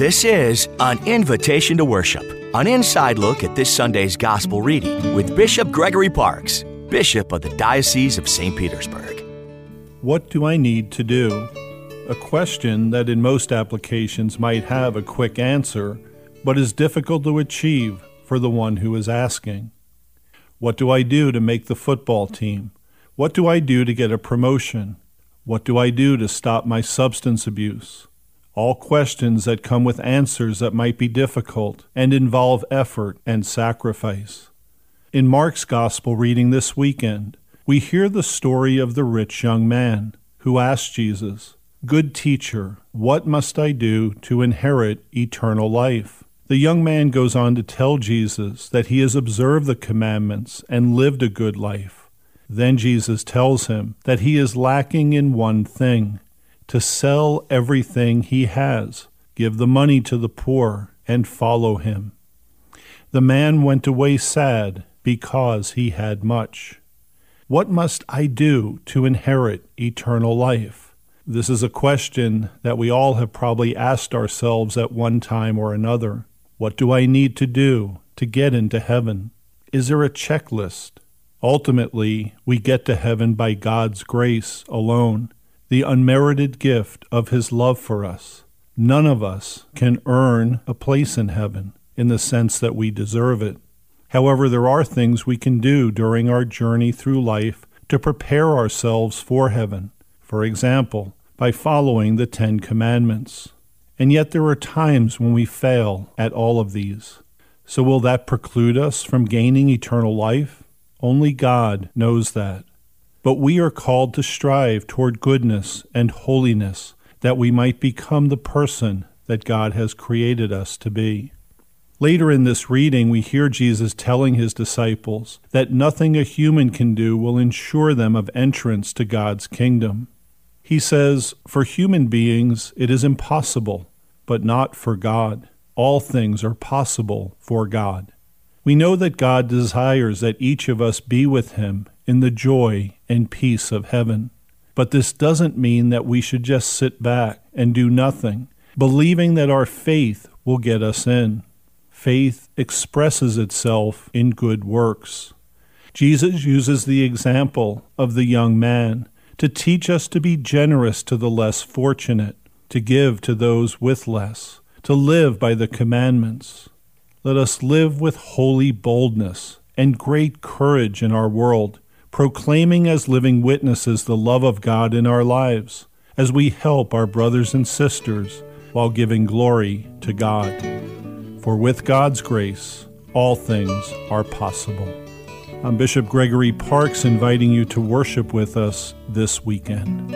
This is an invitation to worship, an inside look at this Sunday's gospel reading with Bishop Gregory Parks, Bishop of the Diocese of St. Petersburg. What do I need to do? A question that in most applications might have a quick answer, but is difficult to achieve for the one who is asking. What do I do to make the football team? What do I do to get a promotion? What do I do to stop my substance abuse? All questions that come with answers that might be difficult and involve effort and sacrifice. In Mark's Gospel reading this weekend, we hear the story of the rich young man who asked Jesus, Good teacher, what must I do to inherit eternal life? The young man goes on to tell Jesus that he has observed the commandments and lived a good life. Then Jesus tells him that he is lacking in one thing to sell everything he has, give the money to the poor, and follow him. The man went away sad because he had much. What must I do to inherit eternal life? This is a question that we all have probably asked ourselves at one time or another. What do I need to do to get into heaven? Is there a checklist? Ultimately, we get to heaven by God's grace alone, the unmerited gift of His love for us. None of us can earn a place in heaven in the sense that we deserve it. However, there are things we can do during our journey through life to prepare ourselves for heaven. For example, by following the Ten Commandments. And yet there are times when we fail at all of these. So will that preclude us from gaining eternal life? Only God knows that. But we are called to strive toward goodness and holiness that we might become the person that God has created us to be. Later in this reading, we hear Jesus telling his disciples that nothing a human can do will ensure them of entrance to God's kingdom. He says, For human beings it is impossible, but not for God. All things are possible for God. We know that God desires that each of us be with Him in the joy and peace of heaven. But this doesn't mean that we should just sit back and do nothing, believing that our faith will get us in. Faith expresses itself in good works. Jesus uses the example of the young man to teach us to be generous to the less fortunate to give to those with less, to live by the commandments. Let us live with holy boldness and great courage in our world, proclaiming as living witnesses the love of God in our lives as we help our brothers and sisters while giving glory to God. For with God's grace, all things are possible. I'm Bishop Gregory Parks inviting you to worship with us this weekend.